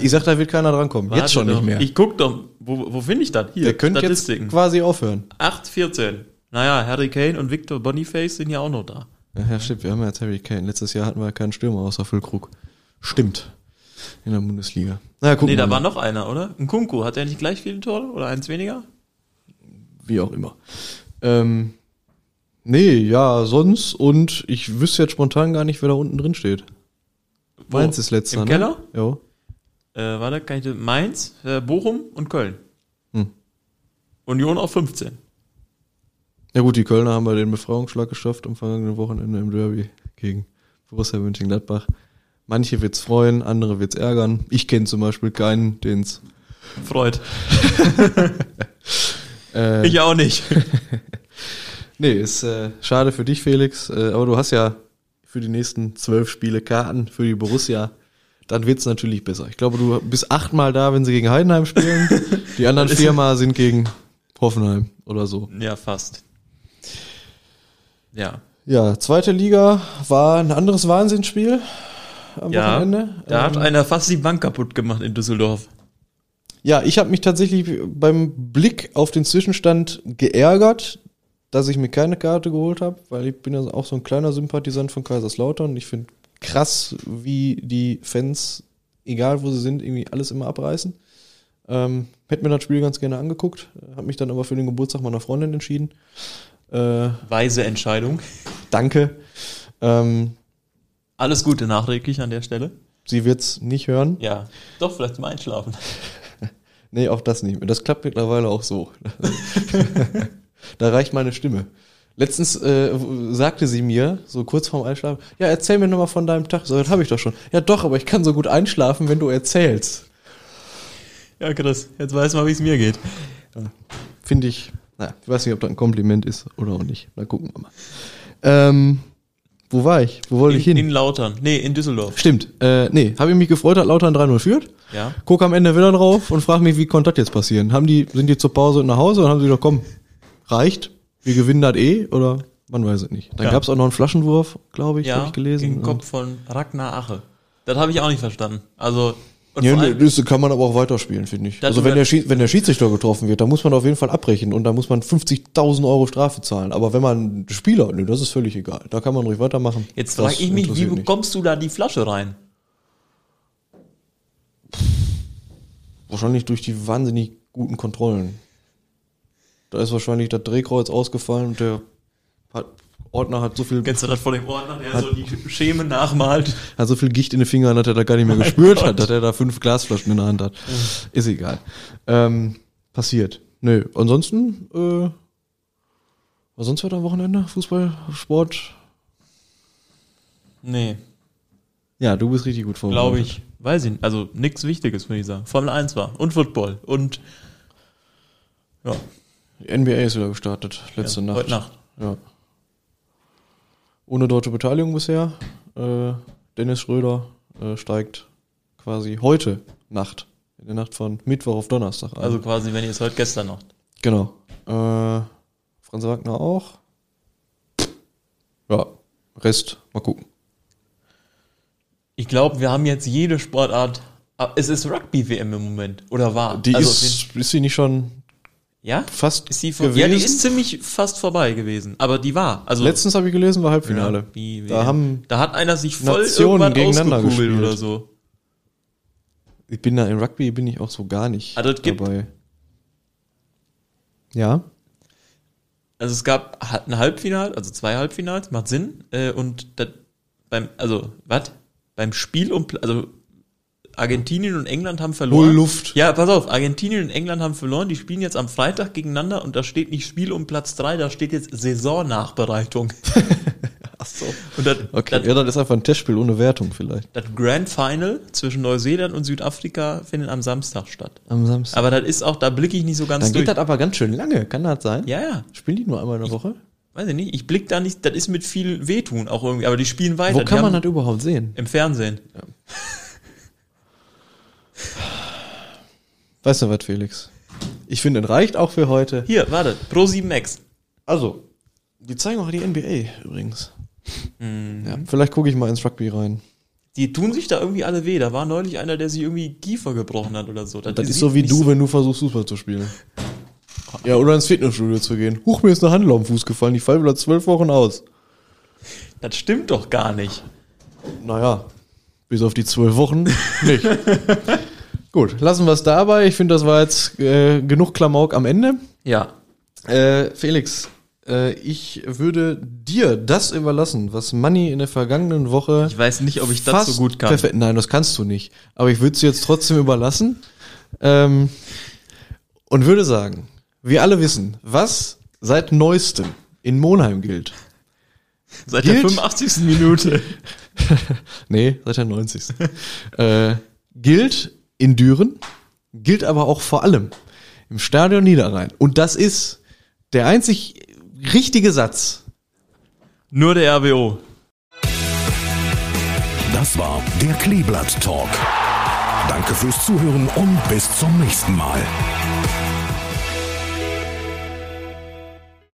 ich sag, da wird keiner drankommen. Jetzt schon nicht mehr. Ich guck doch, wo, wo finde ich das? Hier, Der könnte jetzt quasi aufhören. 8, 14. Naja, Harry Kane und Victor Boniface sind ja auch noch da. Ja, stimmt. Wir haben ja jetzt Harry Kane. Letztes Jahr hatten wir ja keinen Stürmer außer Füllkrug. Stimmt. In der Bundesliga. Na ja, gucken nee, da mal. war noch einer, oder? Ein Kunku. Hat er nicht gleich viele Tore oder eins weniger? Wie auch immer. Ähm, nee, ja, sonst. Und ich wüsste jetzt spontan gar nicht, wer da unten drin steht. Mainz ist letzter, Im ne? Keller? Ja. Äh, war da keine Mainz, äh, Bochum und Köln. Hm. Union auf 15. Ja gut, die Kölner haben bei den Befreiungsschlag geschafft am vergangenen Wochenende im Derby gegen Borussia Mönchengladbach. Manche wird's freuen, andere wird's ärgern. Ich kenne zum Beispiel keinen, den's. Freut. *laughs* Äh, Ich auch nicht. *laughs* nee, ist äh, schade für dich, Felix. Äh, aber du hast ja für die nächsten zwölf Spiele Karten für die Borussia. Dann wird's natürlich besser. Ich glaube, du bist achtmal da, wenn sie gegen Heidenheim spielen. *laughs* Die anderen viermal sind gegen Hoffenheim oder so. ja, fast. Ja. Ja, zweite Liga war ein anderes Wahnsinnsspiel am Ja, Wochenende. da hat Ähm, einer fast die Bank kaputt gemacht in Düsseldorf. Ja, ich habe mich tatsächlich beim Blick auf den Zwischenstand geärgert, dass ich mir keine Karte geholt habe, weil ich bin ja auch so ein kleiner Sympathisant von Kaiserslautern. Ich finde krass, wie die Fans, egal wo sie sind, irgendwie alles immer abreißen. Ähm, hätte mir das Spiel ganz gerne angeguckt, habe mich dann aber für den Geburtstag meiner Freundin entschieden. Äh, Weise Entscheidung. danke. Ähm, Alles Gute nachträglich an der Stelle. sie wird's nicht hören. Ja. Doch, vielleicht zum Einschlafen. *laughs* Nee, auch das nicht. Das klappt mittlerweile auch so. *laughs* da reicht meine Stimme. Letztens äh, sagte sie mir, so kurz vorm Einschlafen, ja, erzähl mir nochmal von deinem Tag. So, das habe ich doch schon. Ja, doch, aber ich kann so gut einschlafen, wenn du erzählst. Ja, Chris, jetzt weiß mal, wie es mir geht. Finde ich, naja, ich weiß nicht, ob das ein Kompliment ist oder auch nicht. Na, gucken wir mal. Ähm, wo war ich? Wo wollte ich In, hin? in Lautern. Nee, in Düsseldorf. Stimmt. Äh, nee, habe ich mich gefreut, dass Lautern 3-0 führt. Ja. Guck am Ende wieder drauf und frag mich, wie konnte das jetzt passieren? Haben die, sind die zur Pause nach Hause und haben sie gesagt, komm, reicht, wir gewinnen das eh oder man weiß es nicht. Dann Ja. gab's auch noch einen Flaschenwurf, glaube ich, Ja, habe ich gelesen. im Kopf von Ragnar Ache. Das habe ich auch nicht verstanden. Also, und Ja, nee, allem, das kann man aber auch weiterspielen, finde ich. Also wenn der, wenn der Schiedsrichter getroffen wird, dann muss man auf jeden Fall abbrechen und dann muss man 50.000 Euro Strafe zahlen. Aber wenn man Spieler, nee, das ist völlig egal. Da kann man ruhig weitermachen. jetzt frage ich mich, wie nicht. bekommst du da die Flasche rein? Wahrscheinlich durch die wahnsinnig guten Kontrollen. Da ist wahrscheinlich das Drehkreuz ausgefallen und der hat, Ordner hat so viel Kennst du das vor dem Ordner, der so die Schemen nachmalt? hat so viel Gicht in den Fingern, dass er da gar nicht mehr *laughs* gespürt Gott. hat, dass er da fünf Glasflaschen in der Hand hat. Ist egal. Ähm, passiert. Nö. Ansonsten, äh, was sonst heute am Wochenende? Fußball, Sport? Nee, Ja, du bist richtig gut vorbereitet. glaube ich. Weiß ich nicht. Also, nichts Wichtiges, würde ich sagen. Formel 1 war. Und Football. Und, ja, NBA ist wieder gestartet, letzte ja Nacht. heute Nacht. Ja. Ohne deutsche Beteiligung bisher. Äh, Dennis Schröder äh, steigt quasi heute Nacht, in der Nacht von Mittwoch auf Donnerstag ein. Also quasi, wenn ihr es heute gestern noch. Genau. Äh, Franz Wagner auch. Ja, Rest, mal gucken. Ich glaube, wir haben jetzt jede Sportart. Ah, Es ist Rugby-WM im Moment. Oder war? Die Also ist, ist sie nicht schon ja? fast Ist vor, gewesen? ja, die ist ziemlich fast vorbei gewesen. Aber die war. Also, Letztens habe ich gelesen, war Halbfinale. Ja, wie, da WM. haben, da hat einer sich voll Nationen irgendwann gegeneinander ausgekugelt oder so. ich bin da in Rugby bin ich auch so gar nicht gibt- dabei. Ja, Also es gab ein Halbfinale, also zwei Halbfinals, macht Sinn. Äh, und das, beim, also, was? Beim Spiel um, also Argentinien und England haben verloren. Hol Luft. Ja, pass auf, Argentinien und England haben verloren. Die spielen jetzt am Freitag gegeneinander und da steht nicht Spiel um Platz drei, da steht jetzt Saisonnachbereitung. *laughs* ach so. Und das, Okay, das, ja, das ist einfach ein Testspiel ohne Wertung vielleicht. das Grand Final zwischen Neuseeland und Südafrika findet am Samstag statt. Am Samstag. Aber das ist auch, da blicke ich nicht so ganz Dann durch. geht das aber ganz schön lange, kann das sein? ja, ja. Spielen die nur einmal in der Woche? Weiß ich nicht. Ich blick da nicht, das ist mit viel Wehtun auch irgendwie, aber die spielen weiter. Wo kann man haben- das überhaupt sehen? Im Fernsehen. *laughs* Weißt du was, Felix? Ich finde, es reicht auch für heute. Hier, warte, Pro 7 X. Also, die zeigen auch die NBA übrigens. Mhm. Ja, vielleicht gucke ich mal ins Rugby rein. Die tun sich da irgendwie alle weh. Da war neulich einer, der sich irgendwie Kiefer gebrochen hat oder so. Das sieht ist so wie du, wenn du versuchst, Fußball zu spielen. Ja, oder ins Fitnessstudio zu gehen. Huch, mir ist eine Handel auf den Fuß gefallen. Ich falle wieder zwölf Wochen aus. Das stimmt doch gar nicht. Naja, bis auf die zwölf Wochen nicht. *laughs* Gut, lassen wir es dabei. Ich finde, das war jetzt äh, genug Klamauk am Ende. Ja. Äh, Felix, äh, ich würde dir das überlassen, was Manny in der vergangenen Woche Ich weiß nicht, ob ich das so gut kann. Perfekt. Nein, das kannst du nicht. Aber ich würde es dir jetzt trotzdem überlassen. Ähm, und würde sagen, wir alle wissen, was seit neuestem in Monheim gilt. Seit Gilt- der 85. Minute. *laughs* Nee, seit der 90. äh, gilt in Düren, gilt aber auch vor allem im Stadion Niederrhein. Und das ist der einzig richtige Satz. Nur der RWO. Das war der Kleeblatt Talk. Danke fürs Zuhören und bis zum nächsten Mal.